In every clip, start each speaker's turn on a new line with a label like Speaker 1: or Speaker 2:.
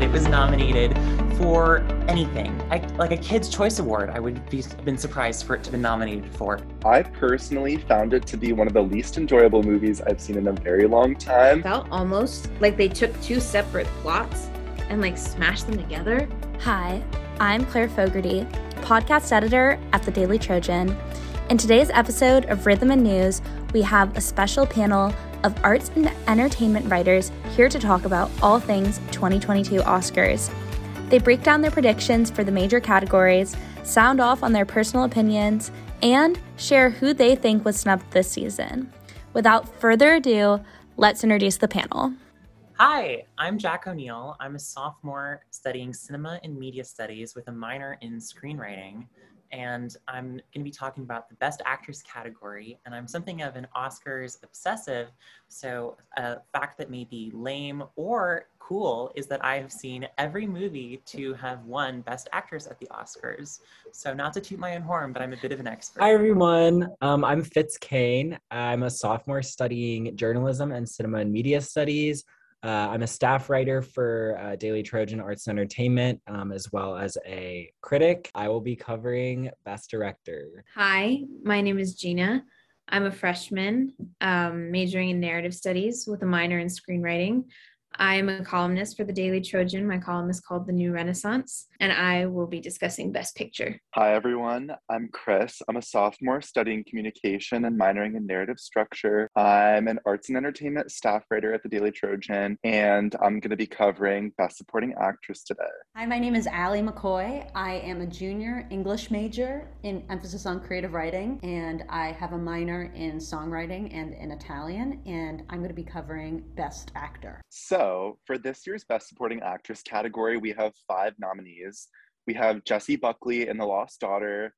Speaker 1: that it was nominated for anything. I, like a Kids' Choice Award, I would be been surprised for it to be nominated for.
Speaker 2: I personally found it to be one of the least enjoyable movies I've seen in a very long time.
Speaker 3: Felt almost like they took two separate plots and like smashed them together.
Speaker 4: Hi, I'm Claire Fogarty, podcast editor at the Daily Trojan. In today's episode of Rhythm and News, we have a special panel of arts and entertainment writers here to talk about all things 2022 Oscars. They break down their predictions for the major categories, sound off on their personal opinions, and share who they think was snubbed this season. Without further ado, let's introduce the panel.
Speaker 1: Hi, I'm Jack O'Neill. I'm a sophomore studying cinema and media studies with a minor in screenwriting and I'm going to be talking about the Best Actress category. And I'm something of an Oscars obsessive. So, a fact that may be lame or cool is that I have seen every movie to have won Best Actress at the Oscars. So, not to toot my own horn, but I'm a bit of an expert.
Speaker 5: Hi, everyone. Um, I'm Fitz Kane. I'm a sophomore studying journalism and cinema and media studies. Uh, I'm a staff writer for uh, Daily Trojan Arts and Entertainment, um, as well as a critic. I will be covering Best Director.
Speaker 3: Hi, my name is Gina. I'm a freshman um, majoring in narrative studies with a minor in screenwriting. I'm a columnist for the Daily Trojan. My column is called The New Renaissance, and I will be discussing Best Picture.
Speaker 2: Hi, everyone. I'm Chris. I'm a sophomore studying communication and minoring in narrative structure. I'm an arts and entertainment staff writer at the Daily Trojan, and I'm going to be covering Best Supporting Actress today.
Speaker 6: Hi, my name is Allie McCoy. I am a junior English major in emphasis on creative writing, and I have a minor in songwriting and in Italian, and I'm going to be covering Best Actor.
Speaker 2: So, so, for this year's Best Supporting Actress category, we have five nominees. We have Jessie Buckley in The Lost Daughter,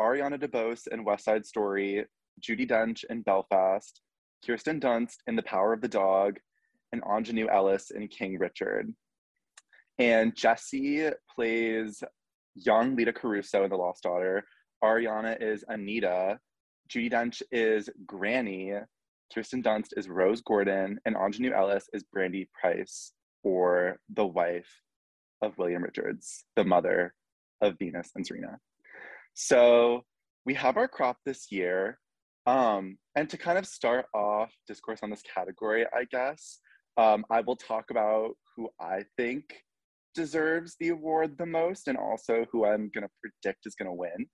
Speaker 2: Ariana DeBose in West Side Story, Judi Dench in Belfast, Kirsten Dunst in The Power of the Dog, and Aunjanue Ellis in King Richard. And Jessie plays young Leda Caruso in The Lost Daughter. Ariana is Anita. Judi Dench is Granny. Kirsten Dunst is Rose Gordon, and Aunjanue Ellis is Brandy Price, or the wife of William Richards, the mother of Venus and Serena. So we have our crop this year. Um, and to kind of start off discourse on this category, I guess, um, I will talk about who I think deserves the award the most and also who I'm going to predict is going to win.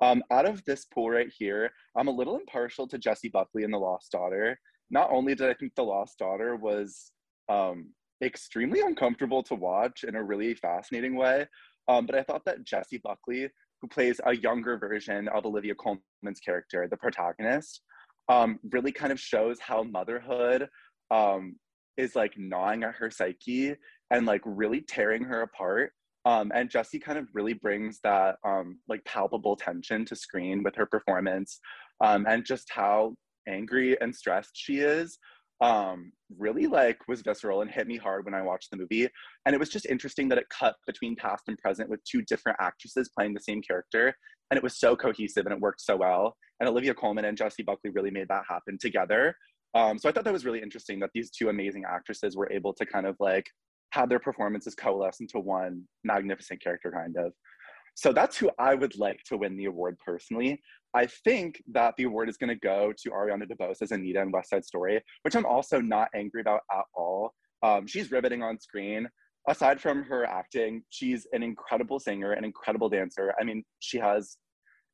Speaker 2: Um, out of this pool right here, I'm a little impartial to Jessie Buckley and The Lost Daughter. Not only did I think The Lost Daughter was um, extremely uncomfortable to watch in a really fascinating way, um, but I thought that Jessie Buckley, who plays a younger version of Olivia Colman's character, the protagonist, um, really kind of shows how motherhood um, is like gnawing at her psyche and like really tearing her apart um, and Jessie kind of really brings that um, like palpable tension to screen with her performance um, and just how angry and stressed she is um, really like was visceral and hit me hard when I watched the movie. And it was just interesting that it cut between past and present with two different actresses playing the same character. And it was so cohesive and it worked so well. And Olivia Colman and Jessie Buckley really made that happen together. Um, so I thought that was really interesting that these two amazing actresses were able to kind of like had their performances coalesce into one magnificent character, kind of. So that's who I would like to win the award personally. I think that the award is going to go to Ariana DeBose as Anita in West Side Story, which I'm also not angry about at all. Um, she's riveting on screen. Aside from her acting, she's an incredible singer, an incredible dancer. I mean, she has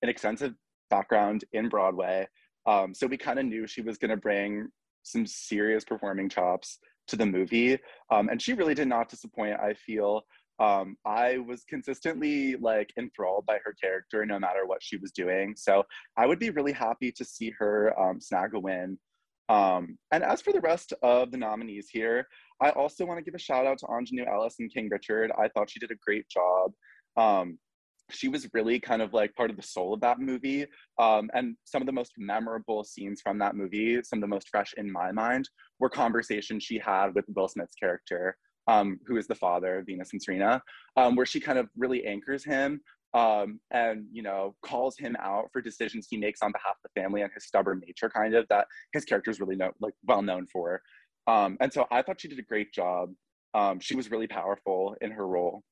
Speaker 2: an extensive background in Broadway. Um, so we kind of knew she was going to bring some serious performing chops to the movie. Um, and she really did not disappoint, I feel. Um, I was consistently like enthralled by her character no matter what she was doing. So I would be really happy to see her um, snag a win. Um, and as for the rest of the nominees here, I also want to give a shout out to Aunjanue Ellis and King Richard. I thought she did a great job. Um, she was really kind of like part of the soul of that movie. Um, and some of the most memorable scenes from that movie, some of the most fresh in my mind, were conversations she had with Will Smith's character, um, who is the father of Venus and Serena, um, where she kind of really anchors him um, and you know calls him out for decisions he makes on behalf of the family and his stubborn nature, kind of that his character is really like well known for. Um, and so I thought she did a great job. Um, she was really powerful in her role.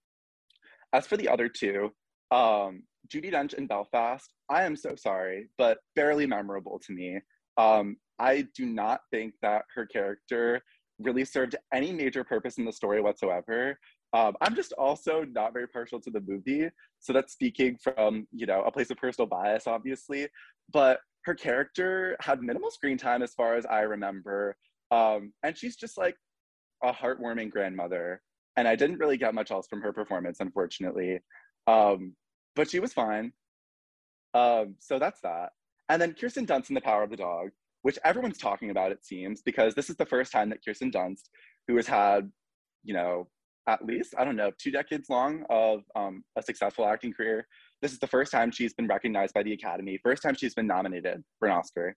Speaker 2: As for the other two, um, Judi Dench in Belfast, I am so sorry, but barely memorable to me. Um, I do not think that her character really served any major purpose in the story whatsoever. Um, I'm just also not very partial to the movie, so that's speaking from you know a place of personal bias, obviously. But her character had minimal screen time as far as I remember, um, and she's just like a heartwarming grandmother. And I didn't really get much else from her performance, unfortunately. Um, but she was fine. Um, so that's that. And then Kirsten Dunst in The Power of the Dog, which everyone's talking about, it seems, because this is the first time that Kirsten Dunst, who has had, you know, at least, I don't know, two decades long of um, a successful acting career, this is the first time she's been recognized by the Academy, first time she's been nominated for an Oscar.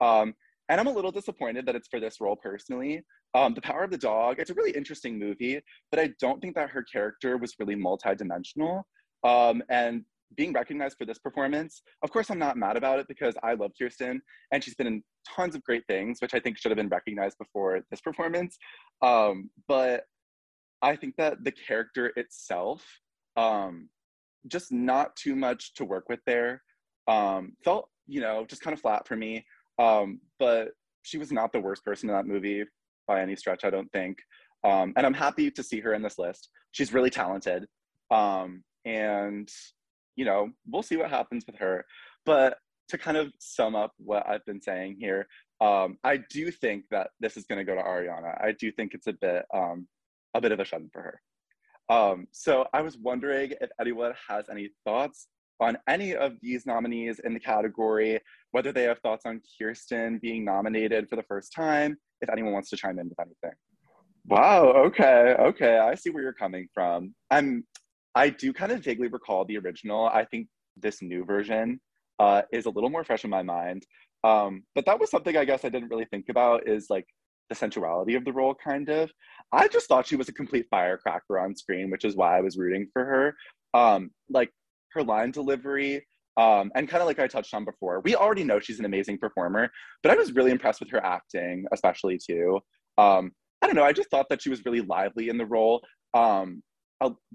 Speaker 2: Um, and I'm a little disappointed that it's for this role personally. Um, the Power of the Dog, it's a really interesting movie, but I don't think that her character was really multidimensional. Um, and being recognized for this performance, of course, I'm not mad about it because I love Kirsten and she's been in tons of great things, which I think should have been recognized before this performance. Um, but I think that the character itself, um, just not too much to work with there. Um, felt, you know, just kind of flat for me. Um, but she was not the worst person in that movie by any stretch, I don't think. Um, and I'm happy to see her in this list. She's really talented. Um, and, you know, we'll see what happens with her. But to kind of sum up what I've been saying here, um, I do think that this is going to go to Ariana. I do think it's a bit, um, a bit of a shun for her. Um, so I was wondering if anyone has any thoughts on any of these nominees in the category, whether they have thoughts on Kirsten being nominated for the first time, if anyone wants to chime in with anything. Wow, okay, okay, I see where you're coming from. I'm I do kind of vaguely recall the original. I think this new version uh, is a little more fresh in my mind. Um, but that was something I guess I didn't really think about is like the sensuality of the role, kind of. I just thought she was a complete firecracker on screen, which is why I was rooting for her. Um, like her line delivery, um, and kind of like I touched on before, we already know she's an amazing performer, but I was really impressed with her acting, especially too. Um, I don't know, I just thought that she was really lively in the role, um,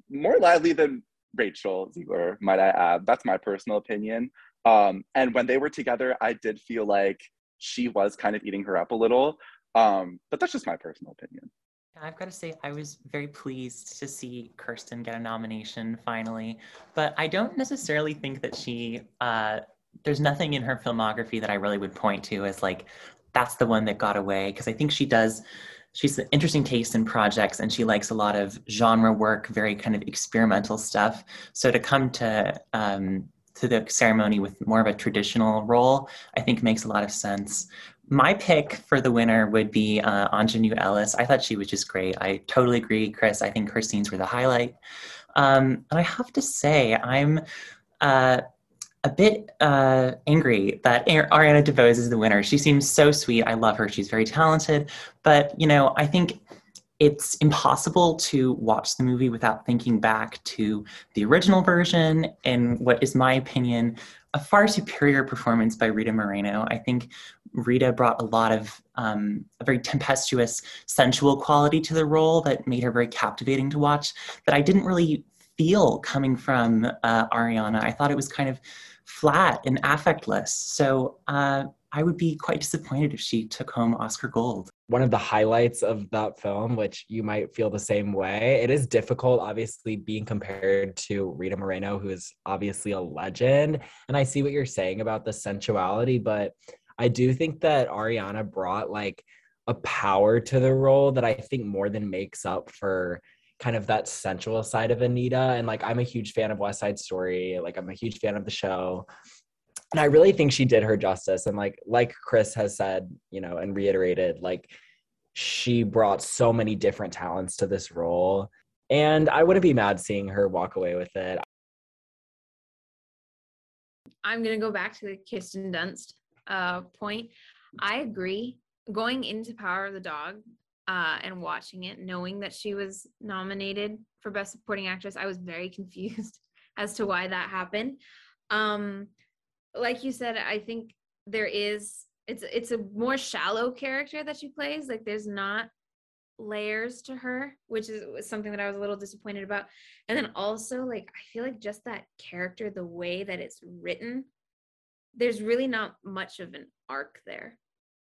Speaker 2: more lively than Rachel Zegler, might I add. That's my personal opinion. Um, and when they were together, I did feel like she was kind of eating her up a little. Um, but that's just my personal opinion.
Speaker 1: I've got to say, I was very pleased to see Kirsten get a nomination finally, but I don't necessarily think that she, uh, there's nothing in her filmography that I really would point to as like, that's the one that got away. Because I think she does, she's an interesting taste in projects and she likes a lot of genre work, very kind of experimental stuff. So to come to, um, to the ceremony with more of a traditional role, I think makes a lot of sense. My pick for the winner would be uh, Aunjanue Ellis. I thought she was just great. I totally agree, Chris. I think her scenes were the highlight. Um, and I have to say, I'm uh, a bit uh, angry that Ariana DeBose is the winner. She seems so sweet. I love her. She's very talented. But, you know, I think it's impossible to watch the movie without thinking back to the original version and what is my opinion a far superior performance by Rita Moreno. I think Rita brought a lot of um, a very tempestuous, sensual quality to the role that made her very captivating to watch. That I didn't really feel coming from uh, Ariana. I thought it was kind of flat and affectless. So uh, I would be quite disappointed if she took home Oscar Gold.
Speaker 5: One of the highlights of that film, which you might feel the same way, it is difficult, obviously, being compared to Rita Moreno, who is obviously a legend. And I see what you're saying about the sensuality, but I do think that Ariana brought like a power to the role that I think more than makes up for kind of that sensual side of Anita. And like, I'm a huge fan of West Side Story. Like, I'm a huge fan of the show and I really think she did her justice. And like like Chris has said, you know, and reiterated, like she brought so many different talents to this role. And I wouldn't be mad seeing her walk away with it.
Speaker 3: I'm gonna go back to the Kirsten Dunst uh, point. I agree. Going into Power of the Dog uh, and watching it, knowing that she was nominated for Best Supporting Actress, I was very confused as to why that happened. Um, like you said, I think there is it's it's a more shallow character that she plays. Like there's not layers to her, which is something that I was a little disappointed about. And then also, like, I feel like just that character, the way that it's written, there's really not much of an arc there.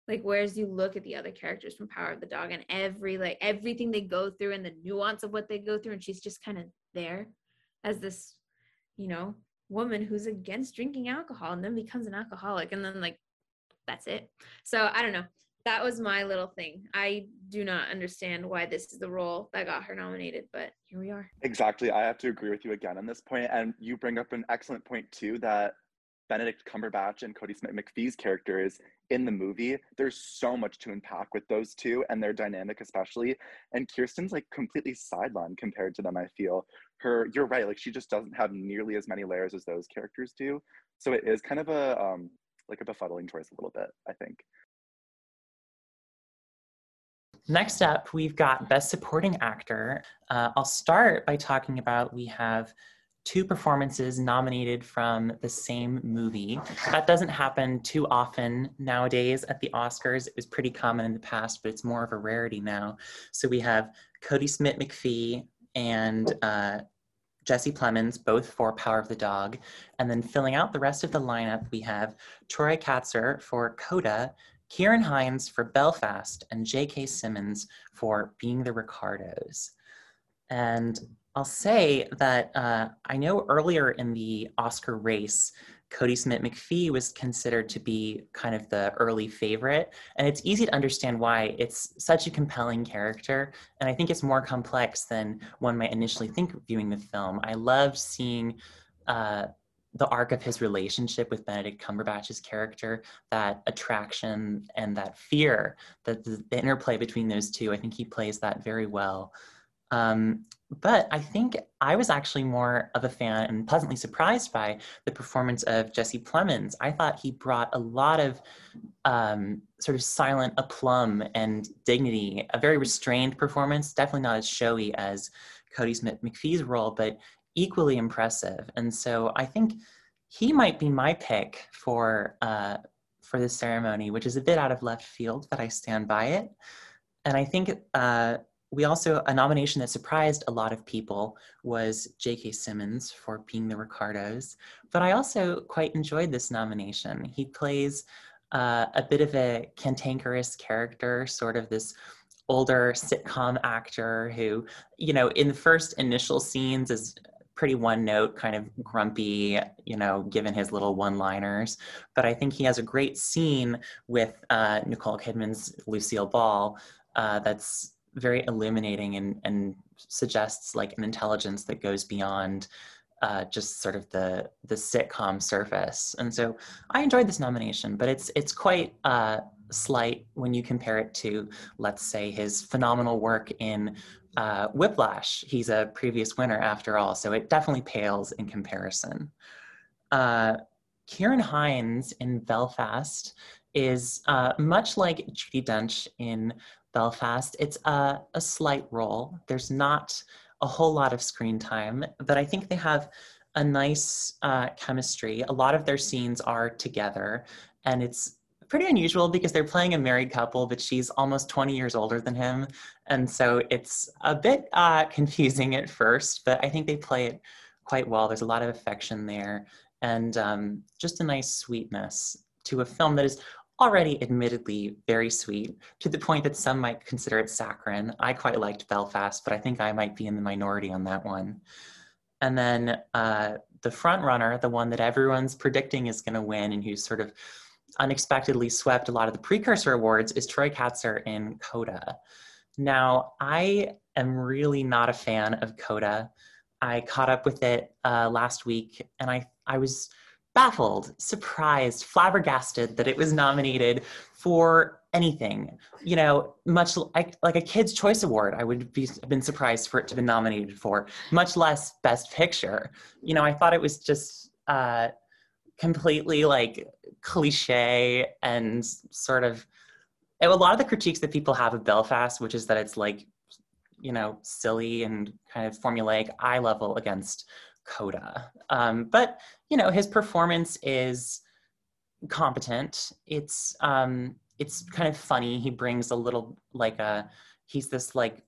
Speaker 3: Like, whereas you look at the other characters from Power of the Dog and every, like, everything they go through and the nuance of what they go through, and she's just kind of there as this, you know, woman who's against drinking alcohol and then becomes an alcoholic. And then, like, that's it. So I don't know that was my little thing. I do not understand why this is the role that got her nominated, but here we are.
Speaker 2: Exactly. I have to agree with you again on this. And you bring up an excellent point, too, that Benedict Cumberbatch and Kodi Smit-McPhee's characters in the movie, there's so much to unpack with those two and their dynamic, especially. And Kirsten's like completely sidelined compared to them, I feel. Her, you're right, like she just doesn't have nearly as many layers as those characters do. So it is kind of a, um, like a befuddling choice a little bit, I think.
Speaker 1: Next up, we've got Best Supporting Actor. Uh, I'll start by talking about we have two performances nominated from the same movie. That doesn't happen too often nowadays at the Oscars. It was pretty common in the past, but it's more of a rarity now. So we have Kodi Smit-McPhee and uh, Jesse Plemons, both for Power of the Dog. And then filling out the rest of the lineup, we have Troy Kotsur for Coda Ciarán Hinds for Belfast, and J.K. Simmons for Being the Ricardos. And I'll say that uh, I know earlier in the Oscar race, Kodi Smit-McPhee was considered to be kind of the early favorite. And it's easy to understand why it's such a compelling character. And I think it's more complex than one might initially think viewing the film. I love seeing uh, the arc of his relationship with Benedict Cumberbatch's character, that attraction and that fear, that the, the interplay between those two, I think he plays that very well. Um, but I think I was actually more of a fan and pleasantly surprised by the performance of Jesse Plemons. I thought he brought a lot of um, sort of silent aplomb and dignity, a very restrained performance, definitely not as showy as Kodi Smit-McPhee's role, but equally impressive. And so I think he might be my pick for uh, for this ceremony, which is a bit out of left field, but I stand by it. And I think uh, we also a nomination that surprised a lot of people was J.K. Simmons for being the Ricardos. But I also quite enjoyed this nomination. He plays uh, a bit of a cantankerous character, sort of this older sitcom actor who, you know, in the first initial scenes is pretty one note, kind of grumpy, you know, given his little one liners. But I think he has a great scene with uh, Nicole Kidman's Lucille Ball uh, that's very illuminating and, and suggests like an intelligence that goes beyond uh, just sort of the the sitcom surface. And so I enjoyed this nomination, but it's it's quite uh, slight when you compare it to, let's say, his phenomenal work in uh, Whiplash. He's a previous winner after all, so it definitely pales in comparison. Uh, Ciarán Hinds in Belfast is uh, much like Judi Dench in Belfast. It's a, a slight role. There's not a whole lot of screen time, but I think they have a nice uh, chemistry. A lot of their scenes are together, and it's pretty unusual because they're playing a married couple, but she's almost 20 years older than him. And so it's a bit uh, confusing at first, but I think they play it quite well. There's a lot of affection there and um, just a nice sweetness to a film that is already admittedly very sweet to the point that some might consider it saccharine. I quite liked Belfast, but I think I might be in the minority on that one. And then uh, the front runner, the one that everyone's predicting is going to win and who's sort of unexpectedly swept a lot of the precursor awards is Troy Kotsur in Coda. Now, I am really not a fan of Coda. I caught up with it uh, last week and I, I was baffled, surprised, flabbergasted that it was nominated for anything. You know, much like, like a Kids' Choice Award, I would be have been surprised for it to be nominated for, much less Best Picture. You know, I thought it was just uh, completely like cliche and sort of a lot of the critiques that people have of Belfast, which is that it's like, you know, silly and kind of formulaic eye level against Coda. Um, but, you know, his performance is competent. It's, um, it's kind of funny. He brings a little like a he's this like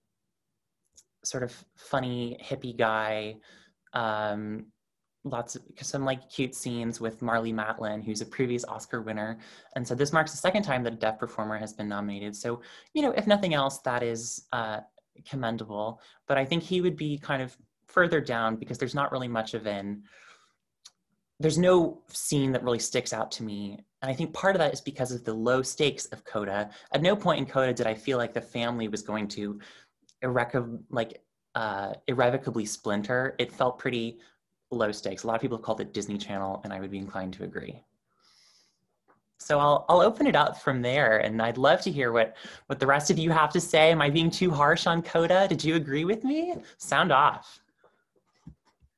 Speaker 1: sort of funny hippie guy. Um, lots of some like cute scenes with Marlee Matlin, who's a previous Oscar winner. And so this marks the second time that a deaf performer has been nominated. So, you know, if nothing else, that is uh, commendable. But I think he would be kind of further down because there's not really much of an there's no scene that really sticks out to me. And I think part of that is because of the low stakes of Coda. At no point in Coda did I feel like the family was going to irreco- like uh, irrevocably splinter. It felt pretty low stakes. A lot of people have called it Disney Channel, and I would be inclined to agree. So I'll I'll open it up from there, and I'd love to hear what what the rest of you have to say. Am I being too harsh on Coda? Did you agree with me? Sound off.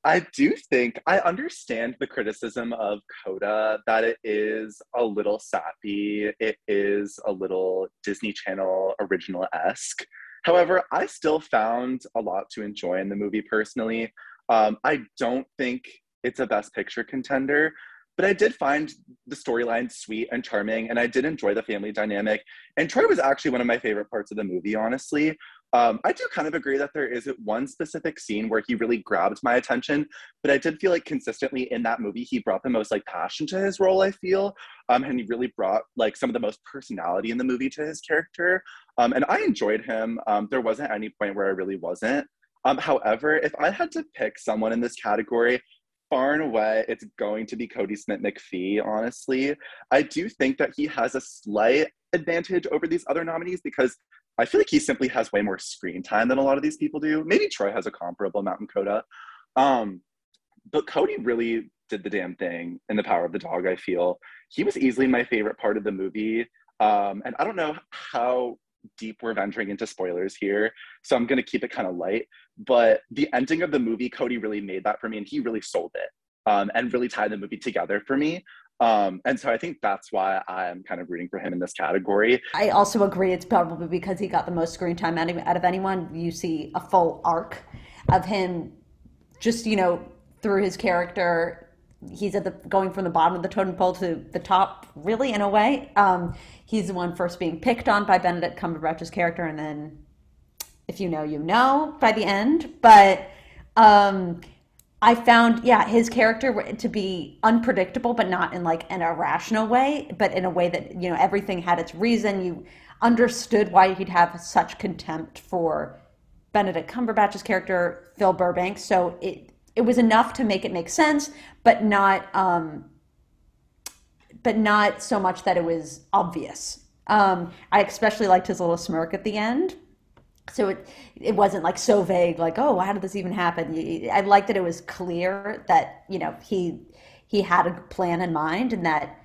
Speaker 2: I do think I understand the criticism of Coda that it is a little sappy, it is a little Disney Channel original esque. However, I still found a lot to enjoy in the movie personally. Um, I don't think it's a Best Picture contender, but I did find the storyline sweet and charming, and I did enjoy the family dynamic. And Troy was actually one of my favorite parts of the movie, honestly. Um, I do kind of agree that there isn't one specific scene where he really grabbed my attention, but I did feel like consistently in that movie he brought the most like passion to his role. I feel, um, and he really brought like some of the most personality in the movie to his character. Um, and I enjoyed him. Um, there wasn't any point where I really wasn't. Um, however, if I had to pick someone in this category, far and away, it's going to be Kodi Smit-McPhee, honestly. I do think that he has a slight advantage over these other nominees because I feel like he simply has way more screen time than a lot of these people do. Maybe Troy has a comparable amount in Coda. Um, but Kodi really did the damn thing in The Power of the Dog, I feel. He was easily my favorite part of the movie. Um, and I don't know how deep we're venturing into spoilers here, so I'm going to keep it kind of light. But the ending of the movie, kodi really made that for me, and he really sold it um, and really tied the movie together for me. Um, and so I think that's why I'm kind of rooting for him in this category.
Speaker 6: I also agree it's probably because he got the most screen time out of anyone. You see a full arc of him just, you know, through his character. He's at the going from the bottom of the totem pole to the top, really, in a way. Um, he's the one first being picked on by Benedict Cumberbatch's character, and then, if you know, you know, by the end. But um, I found, yeah, his character to be unpredictable, but not in like an irrational way, but in a way that, you know, everything had its reason. You understood why he'd have such contempt for Benedict Cumberbatch's character, Phil Burbank. So it, it was enough to make it make sense, but not, um, but not so much that it was obvious. Um, I especially liked his little smirk at the end so it it wasn't like so vague like oh how did this even happen i liked that it was clear that you know he he had a plan in mind and that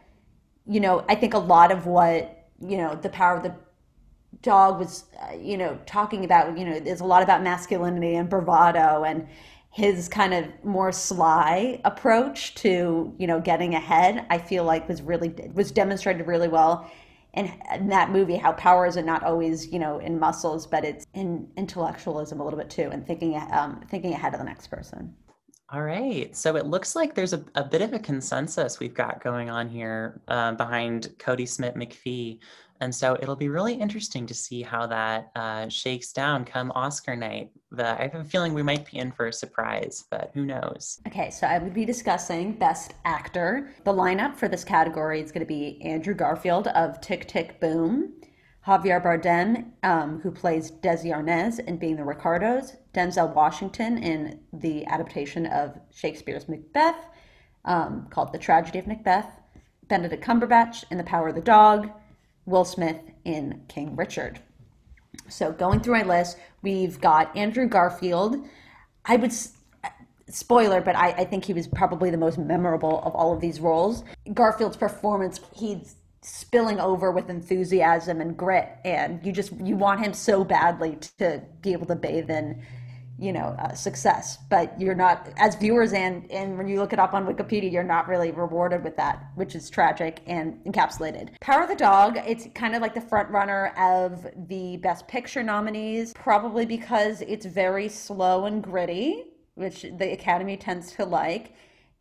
Speaker 6: you know i think a lot of what you know the power of the dog was uh, you know talking about you know there's a lot about masculinity and bravado and his kind of more sly approach to you know getting ahead i feel like was really was demonstrated really well in, in that movie how power is not always you know in muscles but it's in intellectualism a little bit too and thinking um, thinking ahead of the next person.
Speaker 1: All right. So it looks like there's a, a bit of a consensus we've got going on here uh, behind kodi smit-mcphee and so it'll be really interesting to see how that uh, shakes down come Oscar night. The, I have a feeling we might be in for a surprise, but who knows?
Speaker 6: Okay, so I would be discussing Best Actor. The lineup for this category is going to be Andrew Garfield of Tick Tick Boom, Javier Bardem, um, who plays Desi Arnaz in Being the Ricardos, Denzel Washington in the adaptation of Shakespeare's Macbeth um, called The Tragedy of Macbeth, Benedict Cumberbatch in The Power of the Dog, Will Smith in King Richard. So going through my list, we've got Andrew Garfield. I would spoiler, but I, I, think he was probably the most memorable of all of these roles. Garfield's performance, he's spilling over with enthusiasm and grit, and you just you want him so badly to be able to bathe in you know uh, success but you're not as viewers and and when you look it up on wikipedia you're not really rewarded with that which is tragic and encapsulated power of the dog it's kind of like the front runner of the best picture nominees probably because it's very slow and gritty which the academy tends to like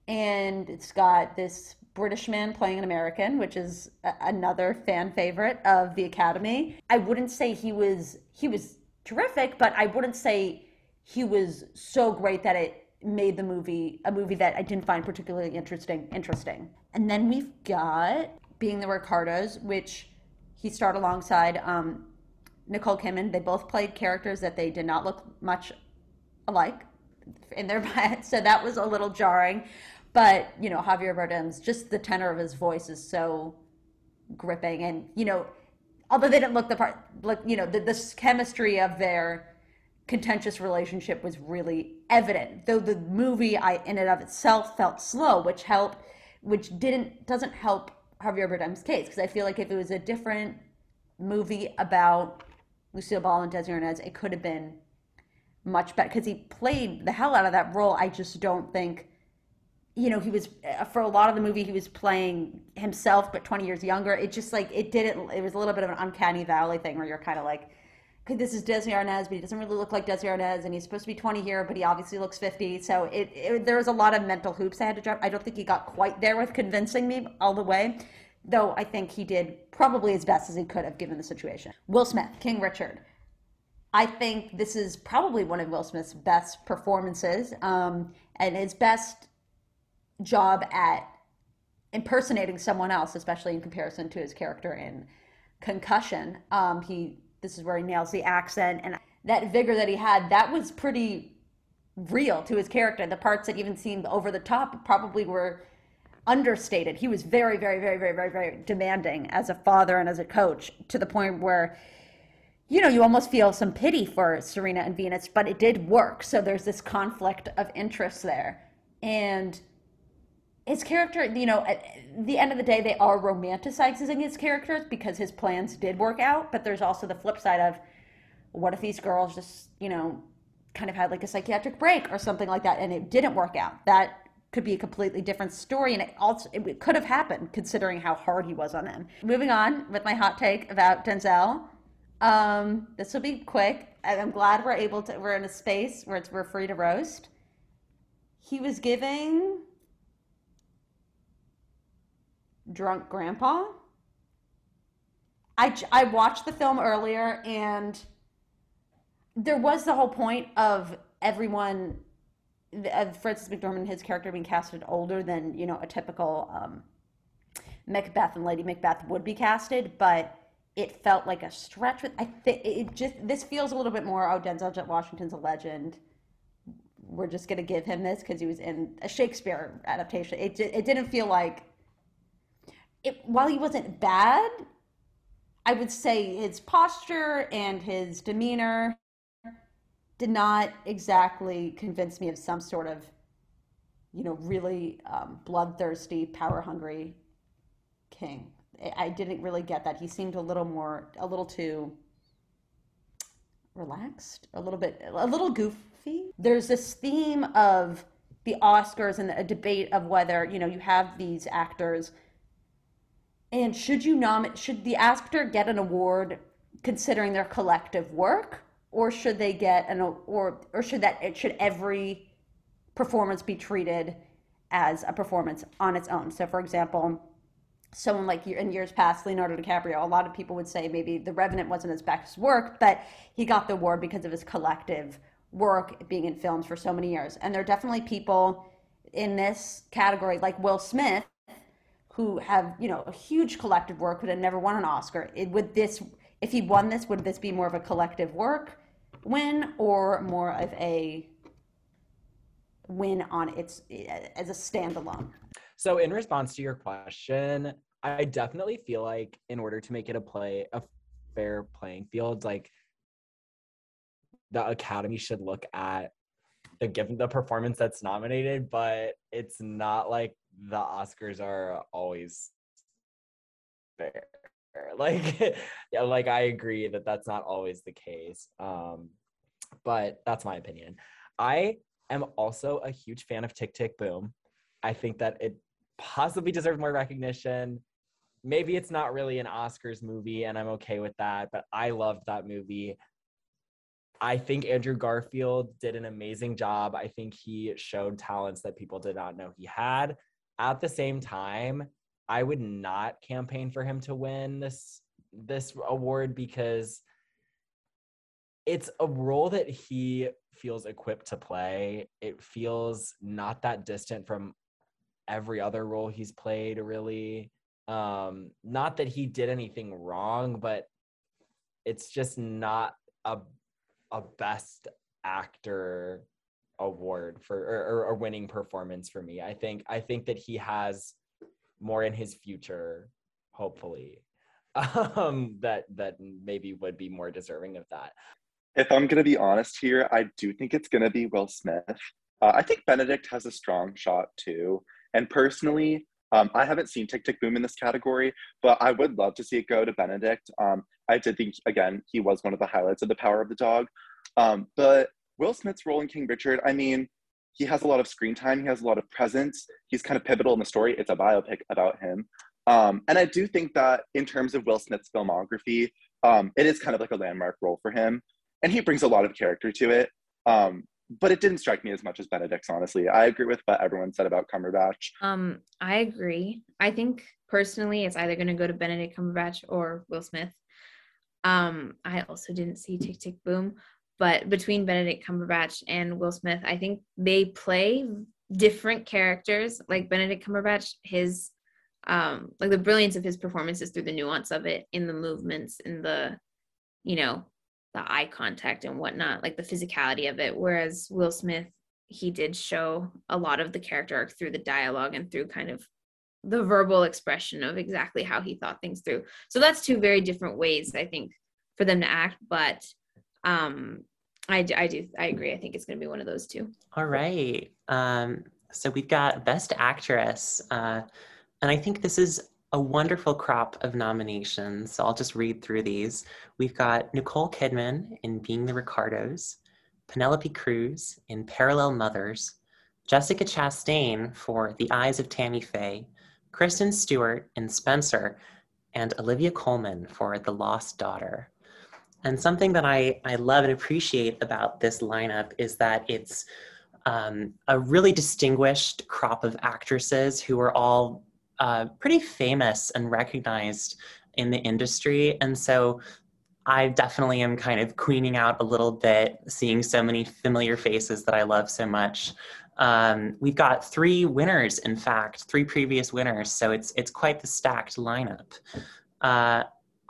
Speaker 6: and it's got this British man playing an American, which is a- another fan favorite of the Academy. I wouldn't say he was he was terrific, but I wouldn't say he was so great that it made the movie a movie that I didn't find particularly interesting. Interesting. And then we've got Being the Ricardos, which he starred alongside um, Nicole Kidman. They both played characters that they did not look much alike in their so that was a little jarring. But you know, Javier Bardem's just the tenor of his voice is so gripping, and you know, although they didn't look the part, look you know, the, this chemistry of their contentious relationship was really evident. Though the movie, I in and of itself felt slow, which helped, which didn't doesn't help Javier Bardem's case because I feel like if it was a different movie about Lucille Ball and Desi Arnaz, it could have been much better because he played the hell out of that role. I just don't think, you know, he was uh, for a lot of the movie he was playing himself, but 20 years younger. It just like it didn't. It was a little bit of an uncanny valley thing where you're kind of like, this is Desi Arnaz, but he doesn't really look like Desi Arnaz, and he's supposed to be 20 here, but he obviously looks 50. So it, it there was a lot of mental hoops I had to jump. I don't think he got quite there with convincing me all the way. Though I think he did probably as best as he could have given the situation. Will Smith, King Richard. I think this is probably one of Will Smith's best performances um, and his best job at impersonating someone else, especially in comparison to his character in Concussion. Um, he this is where he nails the accent and that vigor that he had. That was pretty real to his character. The parts that even seemed over the top probably were understated. He was very, very, very, very, very, very demanding as a father and as a coach to the point where you know, you almost feel some pity for Serena and Venus, but it did work. So there's this conflict of interest there. And his character, you know, at the end of the day, they are romanticizing his characters because his plans did work out. But there's also the flip side of what if these girls just, you know, kind of had like a psychiatric break or something like that and it didn't work out? That could be a completely different story and it also it could have happened considering how hard he was on them. Moving on with my hot take about Denzel. Um, this will be quick. I'm glad we're able to. We're in a space where it's, we're free to roast. He was giving drunk grandpa. I I watched the film earlier and there was the whole point of everyone of Frances McDormand, his character being casted older than you know a typical um, Macbeth and Lady Macbeth would be casted, but it felt like a stretch with I think it just this feels a little bit more oh Denzel Washington's a legend we're just gonna give him this because he was in a Shakespeare adaptation it it didn't feel like it while he wasn't bad I would say his posture and his demeanor did not exactly convince me of some sort of you know really um, bloodthirsty power hungry king I didn't really get that. He seemed a little more, a little too relaxed, a little bit, a little goofy. There's this theme of the Oscars and a debate of whether, you know, you have these actors and should you nominate, should the actor get an award considering their collective work or should they get an, or, or should that, it should every performance be treated as a performance on its own? So for example, someone like in years past, Leonardo DiCaprio, a lot of people would say maybe The Revenant wasn't his best work, but he got the award because of his collective work being in films for so many years. And there are definitely people in this category, like Will Smith, who have you know a huge collective work but had never won an Oscar. It, would this, if he won this, would this be more of a collective work win or more of a win on its as a standalone?
Speaker 5: So, in response to your question, I definitely feel like in order to make it a play a fair playing field, like the Academy should look at the given the performance that's nominated, but it's not like the Oscars are always fair. Like, yeah, like I agree that that's not always the case. Um, but that's my opinion. I am also a huge fan of Tick Tick Boom. I think that it possibly deserves more recognition. Maybe it's not really an Oscars movie, and I'm okay with that, but I loved that movie. I think Andrew Garfield did an amazing job. I think he showed talents that people did not know he had. At the same time, I would not campaign for him to win this this award because it's a role that he feels equipped to play. It feels not that distant from every other role he's played, really. Um, not that he did anything wrong, but it's just not a a best actor award for or, a winning performance for me. I think I think that he has more in his future, hopefully, um, that that maybe would be more deserving of that.
Speaker 2: If I'm gonna be honest here, I do think it's gonna be Will Smith. Uh, I think Benedict has a strong shot too. And personally, um, I haven't seen Tick Tick Boom in this category, but I would love to see it go to Benedict. Um, I did think, again, he was one of the highlights of The Power of the Dog. Um, but Will Smith's role in King Richard, I mean, he has a lot of screen time, he has a lot of presence, he's kind of pivotal in the story. It's a biopic about him. Um, and I do think that in terms of Will Smith's filmography, um, it is kind of like a landmark role for him. And he brings a lot of character to it. Um, but it didn't strike me as much as Benedict's, honestly. I agree with what everyone said about Cumberbatch.
Speaker 3: Um, I agree. I think personally it's either gonna go to Benedict Cumberbatch or Will Smith. Um, I also didn't see Tick Tick Boom, but between Benedict Cumberbatch and Will Smith, I think they play different characters. Like Benedict Cumberbatch, his um like the brilliance of his performances through the nuance of it in the movements in the you know the eye contact and whatnot, like the physicality of it. Whereas Will Smith, he did show a lot of the character arc through the dialogue and through kind of the verbal expression of exactly how he thought things through. So that's two very different ways, I think, for them to act. But um, I, I do, I agree. I think it's going to be one of those two.
Speaker 1: All right. Um, so we've got Best Actress. Uh, and I think this is a wonderful crop of nominations. So I'll just read through these. We've got Nicole Kidman in Being the Ricardos, Penelope Cruz in Parallel Mothers, Jessica Chastain for The Eyes of Tammy Faye, Kristen Stewart in Spencer, and Olivia Colman for The Lost Daughter. And something that I, I love and appreciate about this lineup is that it's um, a really distinguished crop of actresses who are all uh, pretty famous and recognized in the industry. And so I definitely am kind of queening out a little bit, seeing so many familiar faces that I love so much. Um, we've got three winners, in fact, three previous winners, so it's it's quite the stacked lineup. Uh,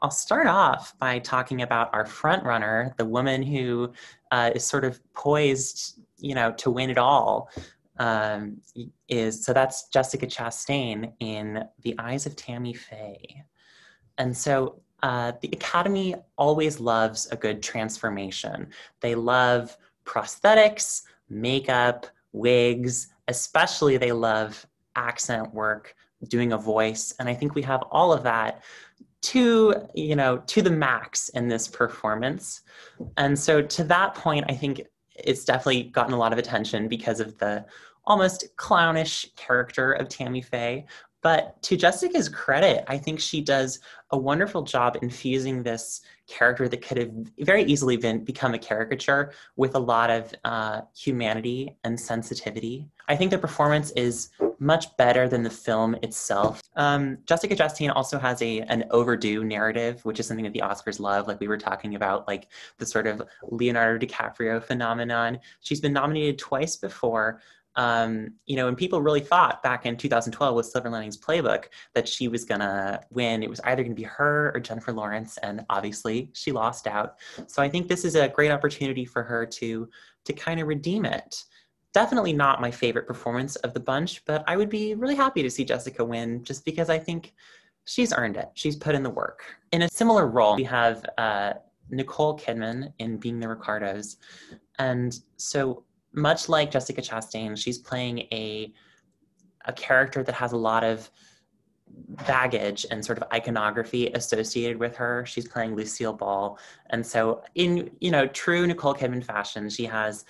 Speaker 1: I'll start off by talking about our front runner, the woman who uh, is sort of poised, you know, to win it all um, is so that's Jessica Chastain in The Eyes of Tammy Faye. And so uh, the Academy always loves a good transformation. They love prosthetics, makeup, wigs, especially they love accent work, doing a voice. And I think we have all of that to you know to the max in this performance and so to that point i think it's definitely gotten a lot of attention because of the almost clownish character of Tammy Faye. But to Jessica's credit, I think she does a wonderful job infusing this character that could have very easily been become a caricature with a lot of uh, humanity and sensitivity. I think the performance is much better than the film itself. Um, Jessica Chastain also has a an overdue narrative, which is something that the Oscars love. Like we were talking about, like the sort of Leonardo DiCaprio phenomenon. She's been nominated twice before, um, you know, and people really thought back in 2012 with Silver Linings Playbook that she was gonna win. It was either gonna be her or Jennifer Lawrence, and obviously she lost out. So I think this is a great opportunity for her to to kind of redeem it. Definitely not my favorite performance of the bunch, but I would be really happy to see Jessica win just because I think she's earned it. She's put in the work. In a similar role, we have uh, Nicole Kidman in Being the Ricardos. And so much like Jessica Chastain, she's playing a a character that has a lot of baggage and sort of iconography associated with her. She's playing Lucille Ball, and so in you know true Nicole Kidman fashion, she has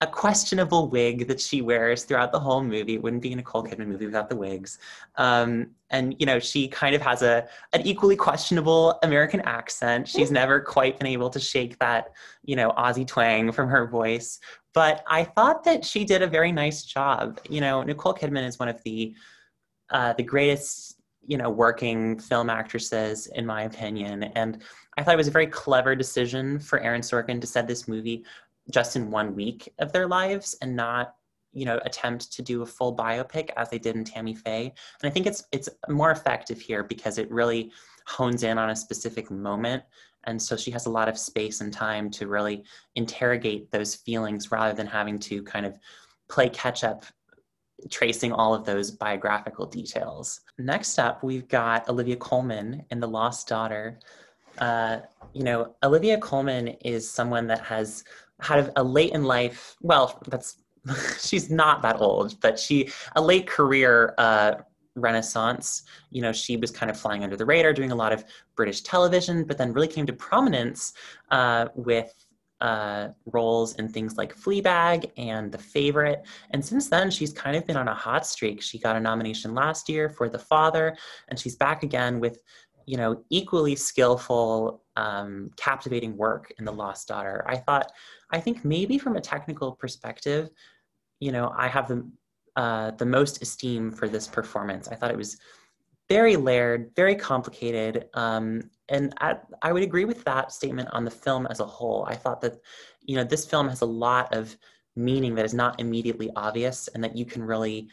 Speaker 1: a questionable wig that she wears throughout the whole movie. It wouldn't be a Nicole Kidman movie without the wigs. Um, and you know, she kind of has a an equally questionable American accent. She's never quite been able to shake that, you know, Aussie twang from her voice. But I thought that she did a very nice job. You know, Nicole Kidman is one of the uh, the greatest, you know, working film actresses in my opinion, and I thought it was a very clever decision for Aaron Sorkin to set this movie just in one week of their lives and not you know attempt to do a full biopic as they did in Tammy Faye. And I think it's it's more effective here because it really hones in on a specific moment and so she has a lot of space and time to really interrogate those feelings rather than having to kind of play catch up tracing all of those biographical details. Next up, we've got Olivia Colman in The Lost Daughter. Uh, you know, Olivia Colman is someone that has had a late in life, well, that's she's not that old, but she a late career uh, renaissance. You know, she was kind of flying under the radar, doing a lot of British television, but then really came to prominence uh, with uh, roles in things like Fleabag and The Favorite. And since then, she's kind of been on a hot streak. She got a nomination last year for The Father, and she's back again with, you know, equally skillful, um, captivating work in The Lost Daughter. I thought, I think maybe from a technical perspective, you know, I have the uh, the most esteem for this performance. I thought it was very layered, very complicated, um, and I, I, would agree with that statement on the film as a whole. I thought that, you know, this film has a lot of meaning that is not immediately obvious, and that you can really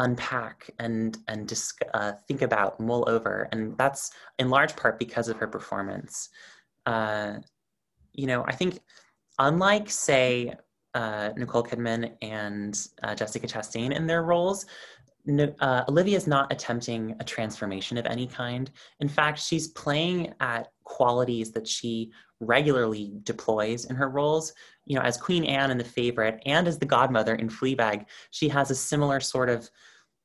Speaker 1: unpack and and just uh, think about, mull over, and that's in large part because of her performance. Uh, you know, I think unlike say uh, Nicole Kidman and uh, Jessica Chastain in their roles, no, uh, Olivia is not attempting a transformation of any kind. In fact, she's playing at qualities that she regularly deploys in her roles. You know, as Queen Anne in The Favorite and as the godmother in Fleabag, she has a similar sort of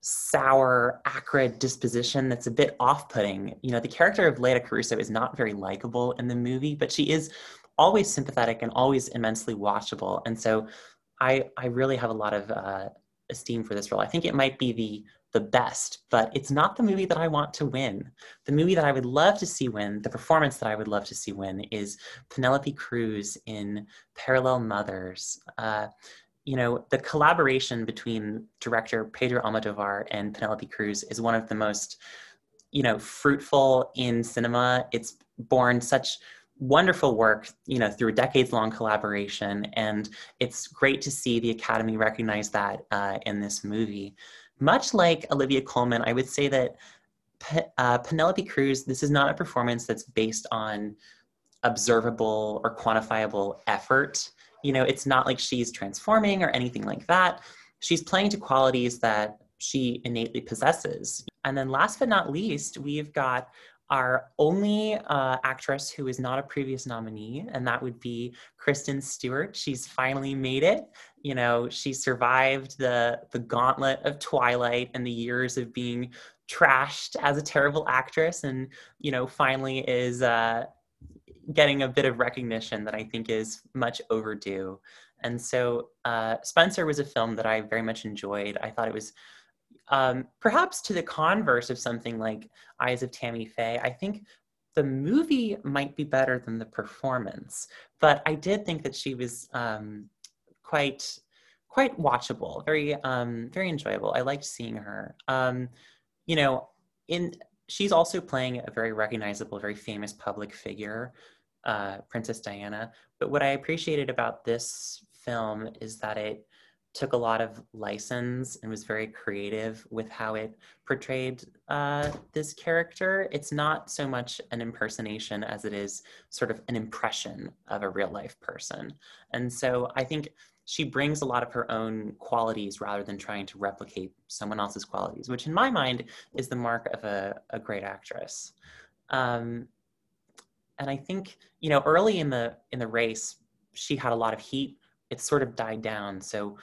Speaker 1: sour, acrid disposition that's a bit off-putting. You know, the character of Leda Caruso is not very likable in the movie, but she is always sympathetic and always immensely watchable. And so I, I really have a lot of uh, esteem for this role. I think it might be the the best, but it's not the movie that I want to win. The movie that I would love to see win, the performance that I would love to see win, is Penelope Cruz in Parallel Mothers. Uh, you know, the collaboration between director Pedro Almodovar and Penelope Cruz is one of the most, you know, fruitful in cinema. It's born such wonderful work, you know, through a decades long collaboration. And it's great to see the Academy recognize that uh, in this movie. Much like Olivia Colman, I would say that uh, Penelope Cruz, this is not a performance that's based on observable or quantifiable effort. You know, it's not like she's transforming or anything like that. She's playing to qualities that she innately possesses. And then last but not least, we've got our only uh, actress who is not a previous nominee, and that would be Kristen Stewart. She's finally made it. You know, she survived the the gauntlet of Twilight and the years of being trashed as a terrible actress, and you know, finally is uh, getting a bit of recognition that I think is much overdue. And so, uh, Spencer was a film that I very much enjoyed. I thought it was um, perhaps to the converse of something like Eyes of Tammy Faye, I think the movie might be better than the performance, but I did think that she was um, quite quite watchable, very um, very enjoyable. I liked seeing her. Um, you know, in she's also playing a very recognizable, very famous public figure, uh, Princess Diana. But what I appreciated about this film is that it took a lot of license and was very creative with how it portrayed uh, this character. It's not so much an impersonation as it is sort of an impression of a real life person. And so I think she brings a lot of her own qualities rather than trying to replicate someone else's qualities, which in my mind is the mark of a, a great actress. Um, and I think, you know, early in the in the race, she had a lot of heat. It sort of died down. So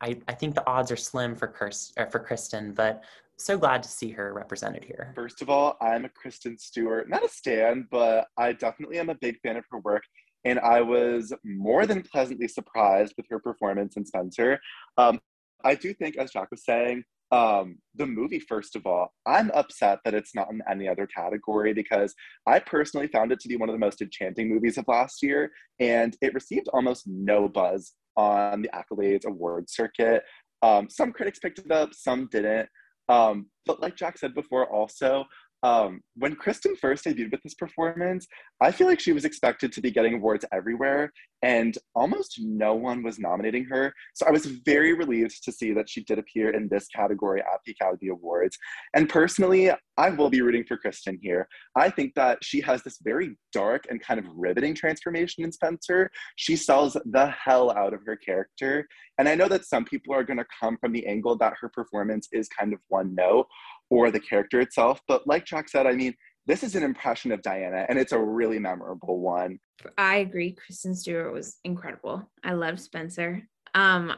Speaker 1: I, I think the odds are slim for Kirst, for Kristen, but so glad to see her represented here.
Speaker 2: First of all, I'm a Kristen Stewart, not a stan, but I definitely am a big fan of her work. And I was more than pleasantly surprised with her performance in Spencer. Um, I do think, as Jack was saying, um, the movie, first of all, I'm upset that it's not in any other category because I personally found it to be one of the most enchanting movies of last year, and it received almost no buzz on the accolades award circuit. Um, some critics picked it up, some didn't. Um, but like Jack said before, also, um, when Kristen first debuted with this performance, I feel like she was expected to be getting awards everywhere, and almost no one was nominating her. So I was very relieved to see that she did appear in this category at the Academy Awards. And personally, I will be rooting for Kristen here. I think that she has this very dark and kind of riveting transformation in Spencer. She sells the hell out of her character. And I know that some people are going to come from the angle that her performance is kind of one note or the character itself. But like Jack said, I mean, this is an impression of Diana and it's a really memorable one.
Speaker 3: I agree. Kristen Stewart was incredible. I love Spencer. Um,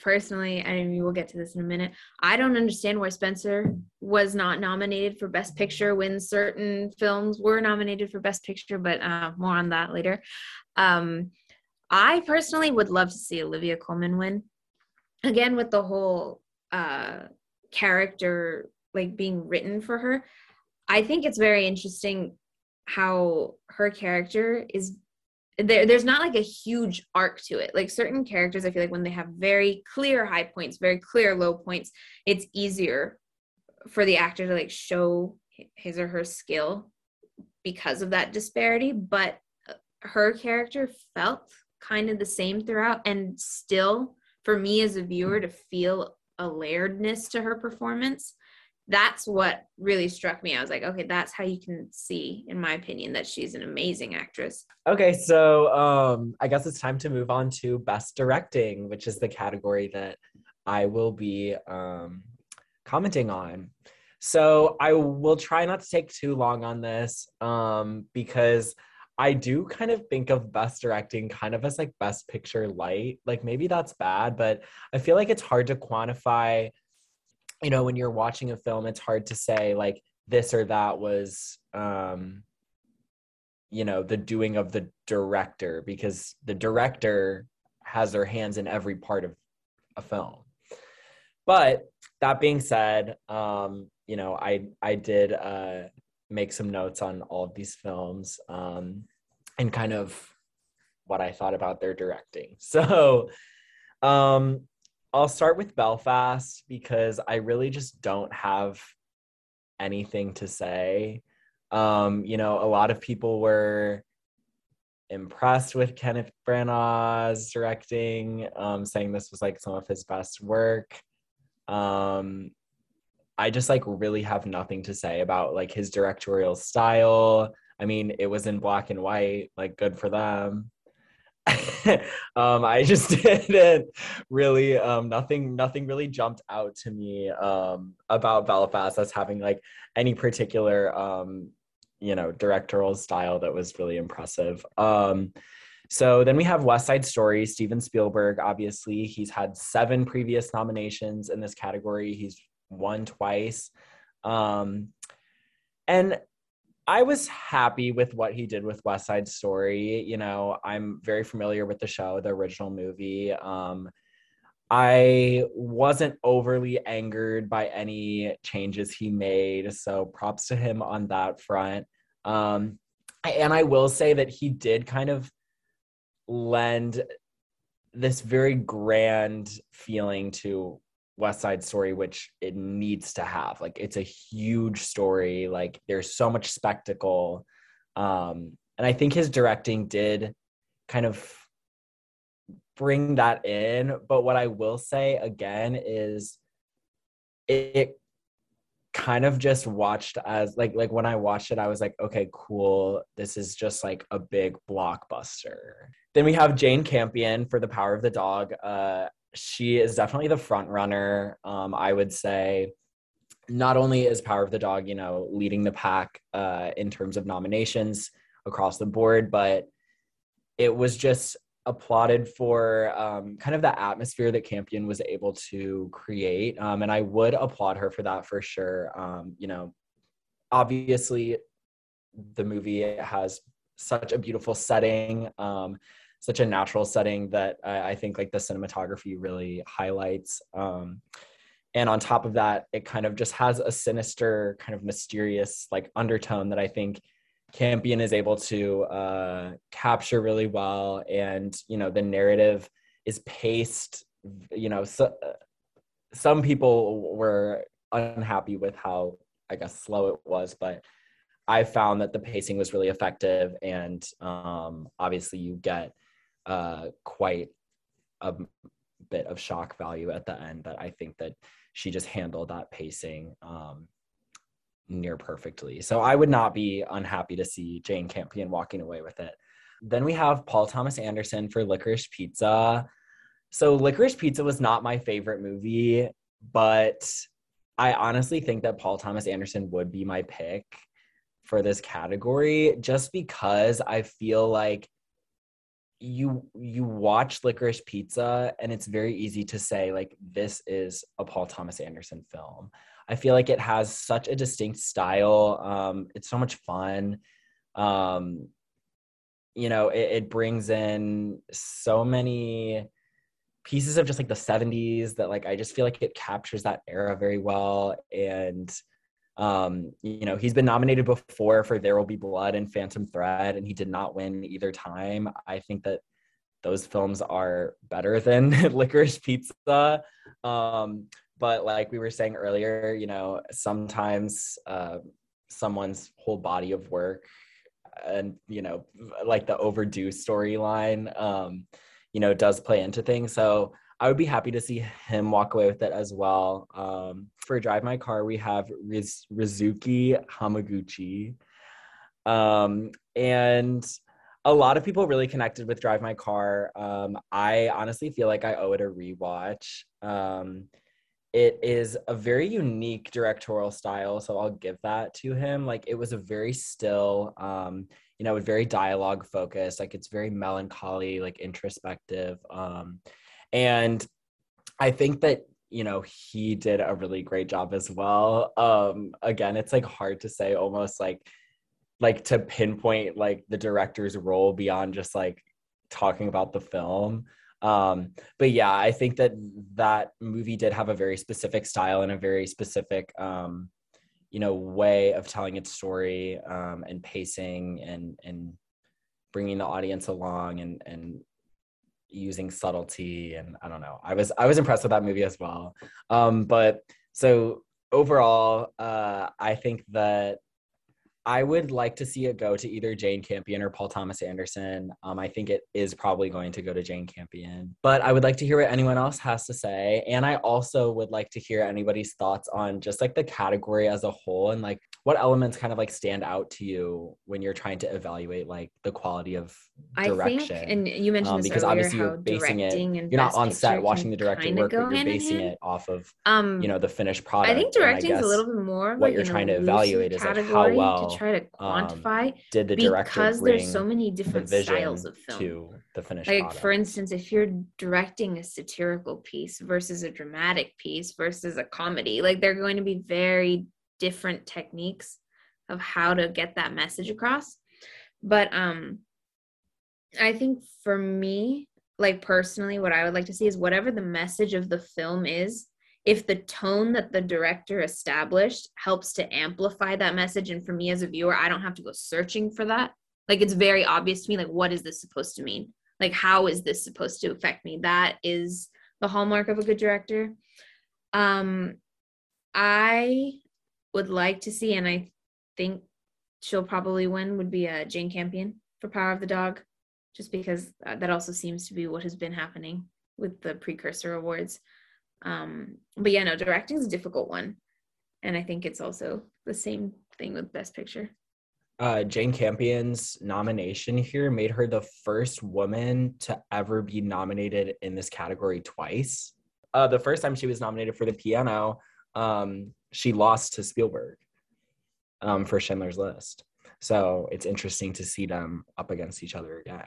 Speaker 3: personally, and we will get to this in a minute, I don't understand why Spencer was not nominated for Best Picture when certain films were nominated for Best Picture, but uh, more on that later. Um, I personally would love to see Olivia Colman win. Again, with the whole uh, character like being written for her i think it's very interesting how her character is there there's not like a huge arc to it. Like certain characters i feel like when they have very clear high points very clear low points it's easier for the actor to like show his or her skill because of that disparity. But uh, her character felt kind of the same throughout and still for me as a viewer to feel a layeredness to her performance that's what really struck me. I was like, okay, that's how you can see, in my opinion, that she's an amazing actress.
Speaker 5: Okay, so um, I guess it's time to move on to best directing, which is the category that I will be um, commenting on. So I will try not to take too long on this um, because I do kind of think of best directing kind of as like best picture light. Like maybe that's bad, but I feel like it's hard to quantify you know when you're watching a film it's hard to say like this or that was um you know the doing of the director because the director has their hands in every part of a film. But that being said um you know i i did uh make some notes on all of these films um and kind of what i thought about their directing. So um I'll start with Belfast because I really just don't have anything to say. Um, you know, a lot of people were impressed with Kenneth Branagh's directing, um, saying this was like some of his best work. Um, I just like really have nothing to say about like his directorial style. I mean, it was in black and white, like good for them. um, I just didn't really um, nothing nothing really jumped out to me um, about Belfast as having like any particular um, you know directorial style that was really impressive. Um, so then we have West Side Story, Steven Spielberg. Obviously, he's had seven previous nominations in this category. He's won twice. Um, and I was happy with what he did with West Side Story. You know, I'm very familiar with the show, the original movie. Um, I wasn't overly angered by any changes he made, so props to him on that front. Um, and I will say that he did kind of lend this very grand feeling to West Side Story, which it needs to have. Like it's a huge story. Like there's so much spectacle. Um, and I think his directing did kind of bring that in. But what I will say again is it, it kind of just watched as like like when I watched it, I was like, okay, cool. This is just like a big blockbuster. Then we have Jane Campion for The Power of the Dog. Uh, she is definitely the front runner. Um, I would say not only is Power of the Dog, you know, leading the pack uh, in terms of nominations across the board, but it was just applauded for um, kind of the atmosphere that Campion was able to create. Um, and I would applaud her for that for sure. Um, you know, obviously, the movie has such a beautiful setting. Um, such a natural setting that I, I think like the cinematography really highlights. Um, and on top of that, it kind of just has a sinister, kind of mysterious like undertone that I think Campion is able to uh, capture really well. And you know, the narrative is paced. You know, so, some people were unhappy with how I guess slow it was, but I found that the pacing was really effective, and um, obviously you get uh, quite a bit of shock value at the end. That I think that she just handled that pacing um, near perfectly. So I would not be unhappy to see Jane Campion walking away with it. Then we have Paul Thomas Anderson for Licorice Pizza. So Licorice Pizza was not my favorite movie, but I honestly think that Paul Thomas Anderson would be my pick for this category just because I feel like you you watch licorice pizza and it's very easy to say like this is a paul thomas anderson film. I feel like it has such a distinct style. Um it's so much fun. Um you know it, it brings in so many pieces of just like the 70s that like i just feel like it captures that era very well. And um, you know, he's been nominated before for There Will Be Blood and Phantom Thread, and he did not win either time. I think that those films are better than Licorice Pizza. Um, but like we were saying earlier, you know, sometimes uh, someone's whole body of work and you know, like the overdue storyline, um, you know, does play into things. So I would be happy to see him walk away with it as well. Um, for Drive My Car, we have Riz- Rizuki Hamaguchi. Um, and a lot of people really connected with Drive My Car. Um, I honestly feel like I owe it a rewatch. Um, it is a very unique directorial style, so I'll give that to him. Like it was a very still, um, you know, very dialogue focused. Like it's very melancholy, like introspective. Um, and I think that you know he did a really great job as well. Um, again, it's like hard to say, almost like like to pinpoint like the director's role beyond just like talking about the film. Um, but yeah, I think that that movie did have a very specific style and a very specific, um, you know, way of telling its story um, and pacing and and bringing the audience along and and using subtlety and I don't know. I was I was impressed with that movie as well. Um, but so overall, uh, I think that I would like to see it go to either Jane Campion or Paul Thomas Anderson. Um, I think it is probably going to go to Jane Campion. But I would like to hear what anyone else has to say. And I also would like to hear anybody's thoughts on just like the category as a whole and like what elements kind of like stand out to you when you're trying to evaluate like the quality of direction?
Speaker 3: I think, and you mentioned um, because earlier, obviously you're basing it.
Speaker 5: You're not on set watching the director work, but you're basing it off of um, you know the finished product.
Speaker 3: I think directing is a little bit more
Speaker 5: what like you're trying to evaluate is like how well
Speaker 3: to try to um, quantify um,
Speaker 5: did the director
Speaker 3: because there's so many different styles of film
Speaker 5: to the finished
Speaker 3: like
Speaker 5: product.
Speaker 3: for instance if you're directing a satirical piece versus a dramatic piece versus a comedy like they're going to be very different techniques of how to get that message across. But um i think for me like personally what i would like to see is whatever the message of the film is if the tone that the director established helps to amplify that message and for me as a viewer i don't have to go searching for that like it's very obvious to me like what is this supposed to mean? Like how is this supposed to affect me? That is the hallmark of a good director. Um i would like to see and i think she'll probably win would be uh, Jane Campion for Power of the Dog, just because uh, that also seems to be what has been happening with the precursor awards. Um, but yeah, no, directing is a difficult one, and I think it's also the same thing with Best Picture.
Speaker 5: Uh, Jane Campion's nomination here made her the first woman to ever be nominated in this category twice. Uh, the first time she was nominated for the piano, um, she lost to Spielberg um, for Schindler's List. So it's interesting to see them up against each other again.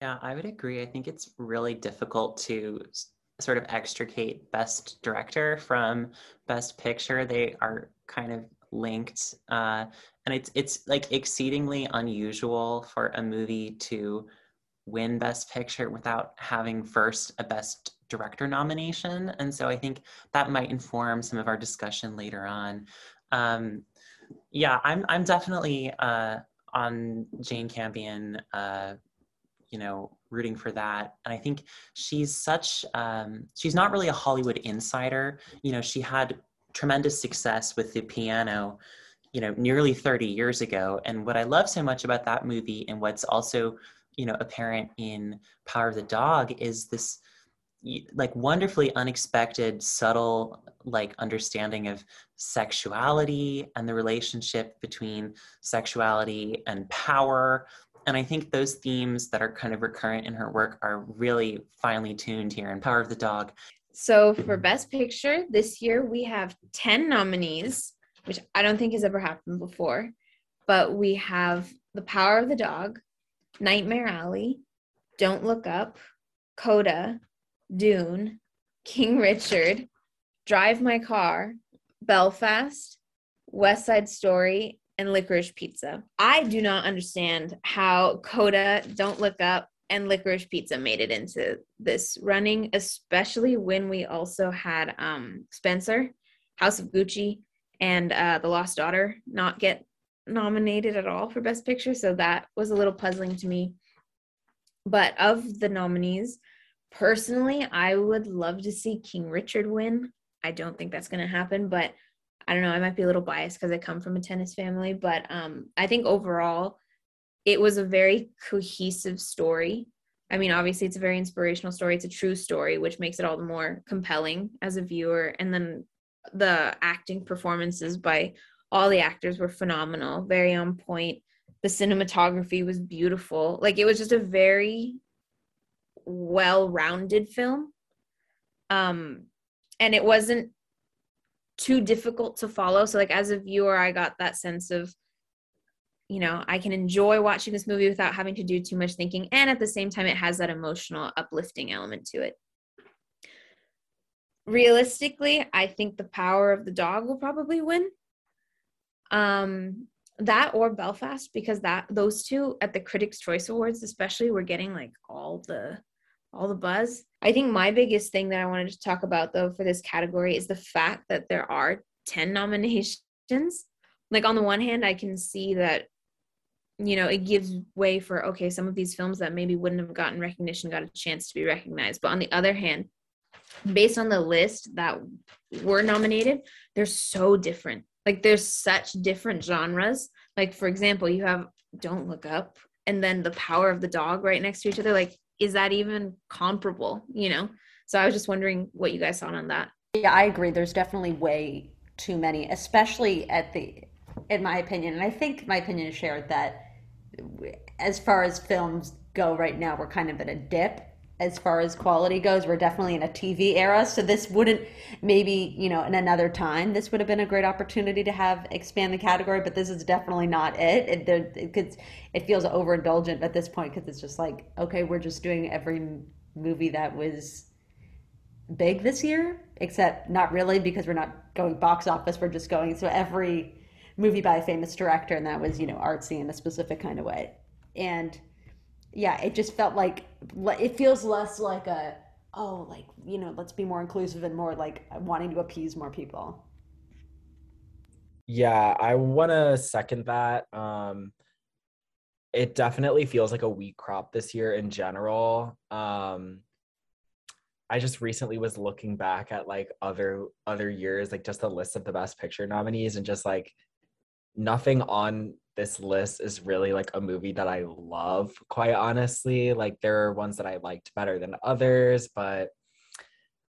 Speaker 1: Yeah, I would agree. I think it's really difficult to sort of extricate best director from best picture they are kind of linked uh, and it's it's like exceedingly unusual for a movie to win best picture without having first a best director nomination. And so I think that might inform some of our discussion later on. Um, yeah, I'm, I'm definitely uh, on Jane Campion, uh, you know, rooting for that. And I think she's such, um, she's not really a Hollywood insider. You know, she had tremendous success with the piano, you know, nearly 30 years ago. And what I love so much about that movie and what's also, you know, apparent in Power of the Dog is this like wonderfully unexpected subtle like understanding of sexuality and the relationship between sexuality and power and i think those themes that are kind of recurrent in her work are really finely tuned here in power of the dog.
Speaker 3: So for best picture this year we have 10 nominees which i don't think has ever happened before. But we have the power of the dog nightmare alley don't look up coda Dune, King Richard, Drive My Car, Belfast, West Side Story, and Licorice Pizza. I do not understand how Coda, Don't Look Up, and Licorice Pizza made it into this running, especially when we also had um, Spencer, House of Gucci, and uh, The Lost Daughter not get nominated at all for Best Picture. So that was a little puzzling to me. But of the nominees, Personally, I would love to see King Richard win. I don't think that's going to happen, but I don't know. I might be a little biased because I come from a tennis family, but um, I think overall, it was a very cohesive story. I mean, obviously, it's a very inspirational story. It's a true story, which makes it all the more compelling as a viewer. And then the acting performances by all the actors were phenomenal, very on point. The cinematography was beautiful. Like, it was just a very well-rounded film um and it wasn't too difficult to follow. So like as a viewer i got that sense of you know i can enjoy watching this movie without having to do too much thinking. And at the same time it has that emotional uplifting element to it. Realistically i think the power of the dog will probably win. Um that or belfast because that those two at the critics choice awards especially were getting like all the all the buzz. I think my biggest thing that I wanted to talk about though for this category is the fact that there are 10 nominations. Like on the one hand, I can see that you know, it gives way for okay, some of these films that maybe wouldn't have gotten recognition got a chance to be recognized. But on the other hand, based on the list that were nominated, they're so different. Like there's such different genres. Like for example, you have Don't Look Up and then The Power of the Dog right next to each other. Like is that even comparable you know? So i was just wondering what you guys thought on that.
Speaker 6: Yeah i agree. There's definitely way too many especially at the in my opinion and i think my opinion is shared that as far as films go right now we're kind of at a dip as far as quality goes. We're definitely in a TV era, so this wouldn't maybe you know in another time this would have been a great opportunity to have expand the category, but this is definitely not it. It it, it, it feels overindulgent at this point because it's just like okay, we're just doing every movie that was big this year, except not really because we're not going box office. We're just going so every movie by a famous director, and that was you know artsy in a specific kind of way, and yeah, it just felt like it feels less like a oh like you know let's be more inclusive and more like wanting to appease more people.
Speaker 5: Yeah, I want to second that. Um, it definitely feels like a weak crop this year in general. Um, I just recently was looking back at like other other years, like just a list of the best picture nominees, and just like nothing on this list is really like a movie that I love, quite honestly. Like there are ones that I liked better than others, but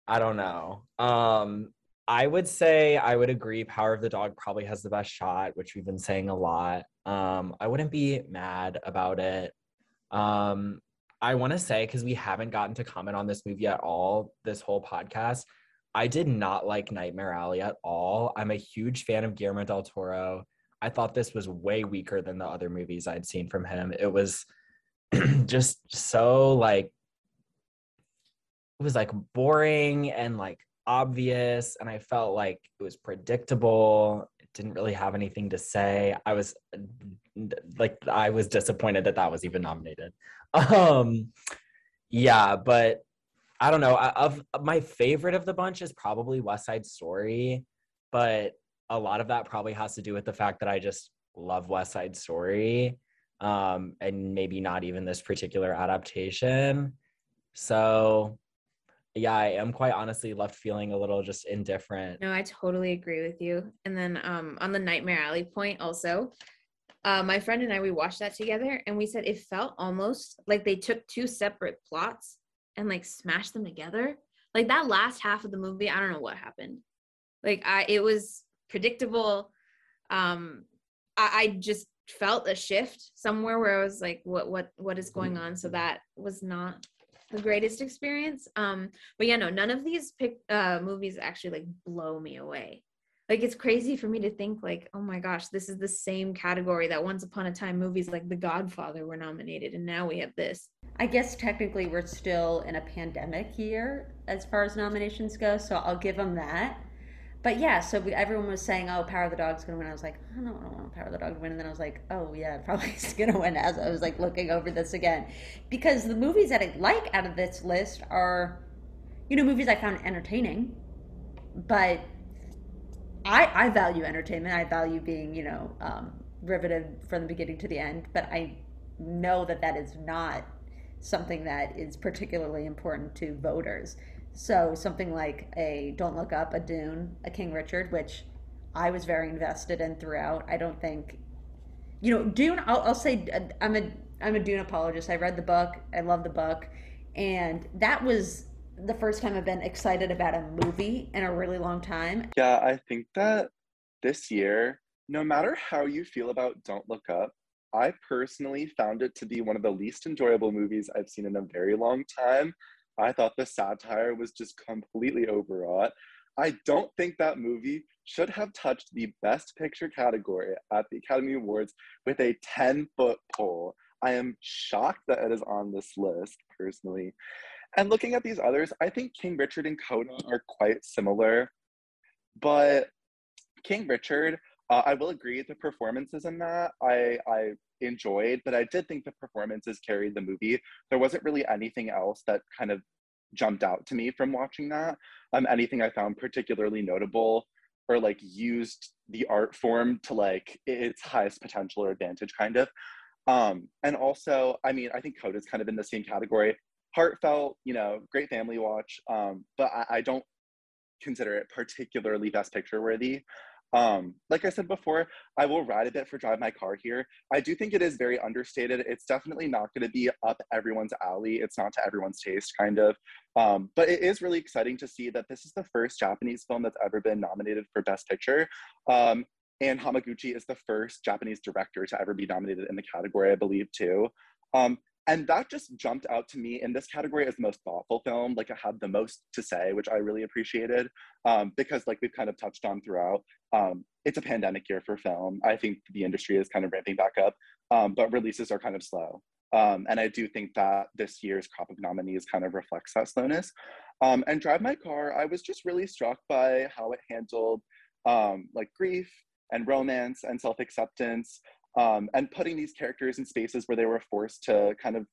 Speaker 5: I don't know. Um I would say I would agree Power of the Dog probably has the best shot, which we've been saying a lot. Um I wouldn't be mad about it. Um I want to say cuz we haven't gotten to comment on this movie at all this whole podcast. I did not like Nightmare Alley at all. I'm a huge fan of Guillermo del Toro. I thought this was way weaker than the other movies I'd seen from him. It was just so like it was like boring and like obvious and I felt like it was predictable. It didn't really have anything to say. I was like I was disappointed that that was even nominated. Um yeah, but I don't know. I, of my favorite of the bunch is probably West Side Story, but a lot of that probably has to do with the fact that I just love West Side Story, um, and maybe not even this particular adaptation. So, yeah, I am quite honestly left feeling a little just indifferent.
Speaker 3: No, I totally agree with you. And then um, on the Nightmare Alley point, also, uh, my friend and I we watched that together, and we said it felt almost like they took two separate plots and like smashed them together. Like that last half of the movie, I don't know what happened. Like I it was predictable. Um I, I just felt a shift somewhere where I was like, what what what is going on? So that was not the greatest experience. Um, but yeah, no, none of these pic, uh, movies actually like blow me away. Like it's crazy for me to think like, oh my gosh, this is the same category that Once Upon a Time movies like The Godfather were nominated, and now we have this.
Speaker 6: I guess technically we're still in a pandemic year as far as nominations go, so I'll give them that. But yeah, so we, everyone was saying, "Oh, Power of the Dog's gonna win." I was like, "I don't, I don't want Power of the Dog to win," and then I was like, "Oh yeah, probably is gonna win." As I was like looking over this again, because the movies that I like out of this list are, you know, movies I found entertaining, but I I value entertainment. I value being, you know, um, riveted from the beginning to the end. But I know that that is not something that is particularly important to voters. So something like a Don't Look Up, a Dune, a King Richard, which I was very invested in throughout. I don't think, you know, Dune. I'll, I'll say uh, I'm a I'm a Dune apologist. I read the book. I love the book, and that was the first time I've been excited about a movie in a really long time.
Speaker 2: Yeah, I think that this year, no matter how you feel about Don't Look Up, I personally found it to be one of the least enjoyable movies I've seen in a very long time. I thought the satire was just completely overwrought. I don't think that movie should have touched the Best Picture category at the Academy Awards with a 10 foot pole. I am shocked that it is on this list, personally. And looking at these others, I think King Richard and Coda are quite similar. But King Richard, uh, I will agree the performances in that I I enjoyed, but I did think the performances carried the movie. There wasn't really anything else that kind of jumped out to me from watching that. Um, anything I found particularly notable or like used the art form to like its highest potential or advantage, kind of. Um, and also, I mean, I think Coda is kind of in the same category heartfelt, you know, great family watch. Um, but I, I don't consider it particularly best picture worthy. Um, like I said before, I will ride a bit for Drive My Car here. I do think it is very understated. It's definitely not going to be up everyone's alley. It's not to everyone's taste, kind of. Um, but it is really exciting to see that this is the first Japanese film that's ever been nominated for Best Picture. Um, and Hamaguchi is the first Japanese director to ever be nominated in the category, I believe, too. Um, and that just jumped out to me in this category as the most thoughtful film like it had the most to say which i really appreciated um, because like we've kind of touched on throughout um, it's a pandemic year for film. I think the industry is kind of ramping back up um, but releases are kind of slow. Um, and i do think that this year's crop of nominees kind of reflects that slowness. Um, and drive my car i was just really struck by how it handled um, like grief and romance and self-acceptance um, and putting these characters in spaces where they were forced to kind of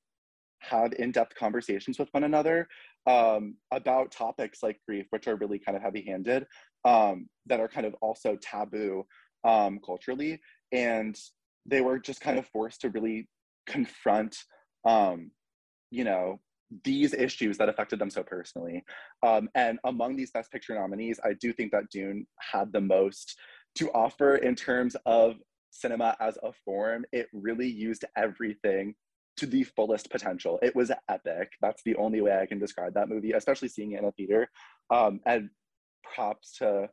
Speaker 2: have in-depth conversations with one another um, about topics like grief, which are really kind of heavy-handed, um, that are kind of also taboo um, culturally, and they were just kind of forced to really confront, um, you know, these issues that affected them so personally. Um, and among these Best Picture nominees, I do think that Dune had the most to offer in terms of cinema as a form, it really used everything to the fullest potential. It was epic. That's the only way I can describe that movie, especially seeing it in a theater. Um, and props to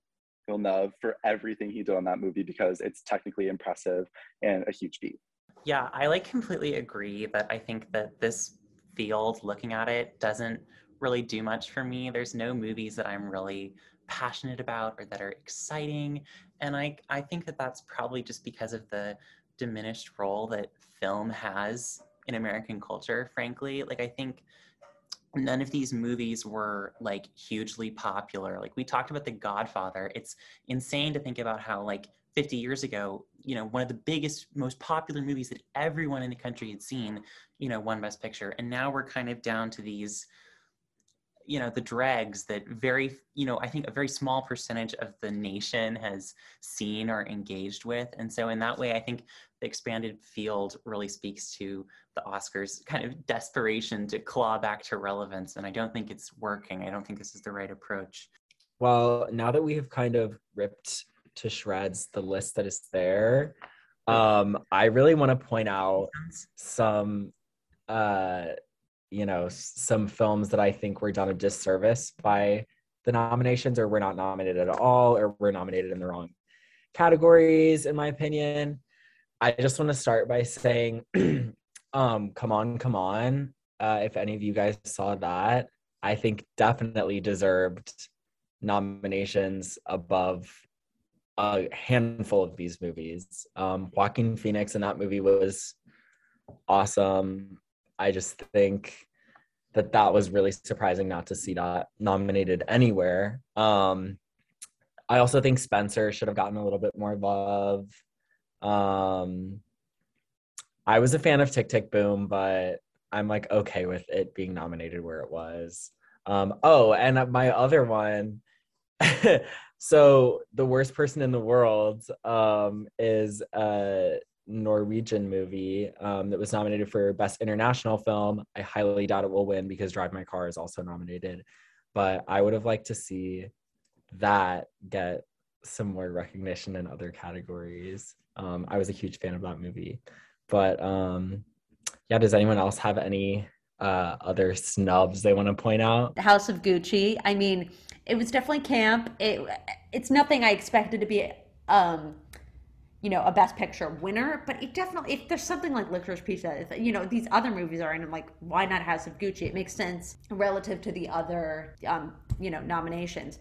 Speaker 2: Villeneuve for everything he did on that movie because it's technically impressive and a huge feat.
Speaker 1: Yeah, I like completely agree that I think that this field, looking at it, doesn't really do much for me. There's no movies that I'm really passionate about or that are exciting. And I, I think that that's probably just because of the diminished role that film has in American culture, frankly. Like, I think none of these movies were like hugely popular. Like, we talked about The Godfather. It's insane to think about how, like, 50 years ago, you know, one of the biggest, most popular movies that everyone in the country had seen, you know, won Best Picture. And now we're kind of down to these you know the dregs that very you know i think a very small percentage of the nation has seen or engaged with. And so in that way i think the expanded field really speaks to the oscars kind of desperation to claw back to relevance. And i don't think it's working. I don't think this is the right approach.
Speaker 5: Well now that we have kind of ripped to shreds the list that is there um i really want to point out some uh you know some films that I think were done a disservice by the nominations, or were not nominated at all, or were nominated in the wrong categories, in my opinion. I just want to start by saying, um, "C'mon C'mon!" Uh, if any of you guys saw that, I think definitely deserved nominations above a handful of these movies. Um, Joaquin Phoenix in that movie was awesome. I just think that that was really surprising not to see that nominated anywhere. Um, I also think Spencer should have gotten a little bit more love. Um, I was a fan of Tick Tick Boom, but I'm like okay with it being nominated where it was. Um, oh, and my other one. so the worst person in the world um, is uh, Norwegian movie um, that was nominated for Best International Film. I highly doubt it will win because Drive My Car is also nominated. But I would have liked to see that get some more recognition in other categories. Um, I was a huge fan of that movie. But um, yeah, does anyone else have any uh, other snubs they want to point out?
Speaker 6: The House of Gucci. I mean, it was definitely camp. It it's nothing I expected to be um you know, a best picture winner, but it definitely, if there's something like Licorice Pizza, you know, these other movies are in, I'm like, why not House of Gucci? It makes sense relative to the other, um, you know, nominations.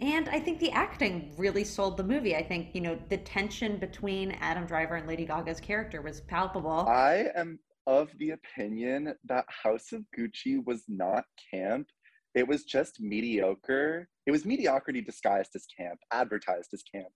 Speaker 6: And I think the acting really sold the movie. I think, you know, the tension between Adam Driver and Lady Gaga's character was palpable.
Speaker 2: I am of the opinion that House of Gucci was not camp. It was just mediocre. It was mediocrity disguised as camp, advertised as camp.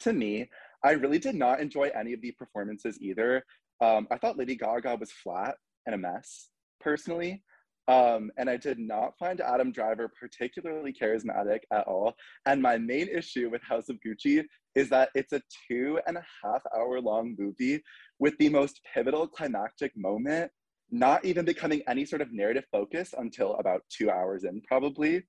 Speaker 2: To me, I really did not enjoy any of the performances either. Um, I thought Lady Gaga was flat and a mess, personally. Um, and I did not find Adam Driver particularly charismatic at all. And my main issue with House of Gucci is that it's a two and a half hour long movie with the most pivotal climactic moment not even becoming any sort of narrative focus until about two hours in, probably.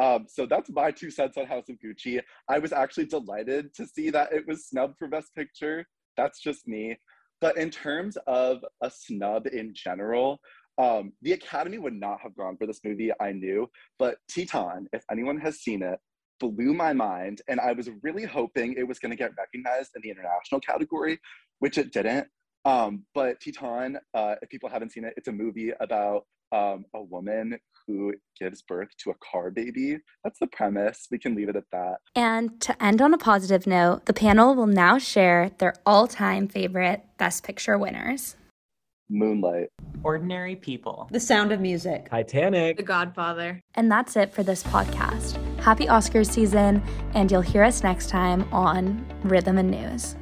Speaker 2: Um, so that's my two cents on House of Gucci. I was actually delighted to see that it was snubbed for Best Picture. That's just me. But in terms of a snub in general, um, the Academy would not have gone for this movie, I knew. But Titane, if anyone has seen it, blew my mind. And I was really hoping it was going to get recognized in the international category, which it didn't. Um, but Titane, uh, if people haven't seen it, it's a movie about um, a woman who gives birth to a car baby. That's the premise. We can leave it at that.
Speaker 4: And to end on a positive note, the panel will now share their all time favorite Best Picture winners
Speaker 2: Moonlight,
Speaker 1: Ordinary People,
Speaker 6: The Sound of Music,
Speaker 5: Titanic,
Speaker 3: The Godfather.
Speaker 4: And that's it for this podcast. Happy Oscars season, and you'll hear us next time on Rhythm and News.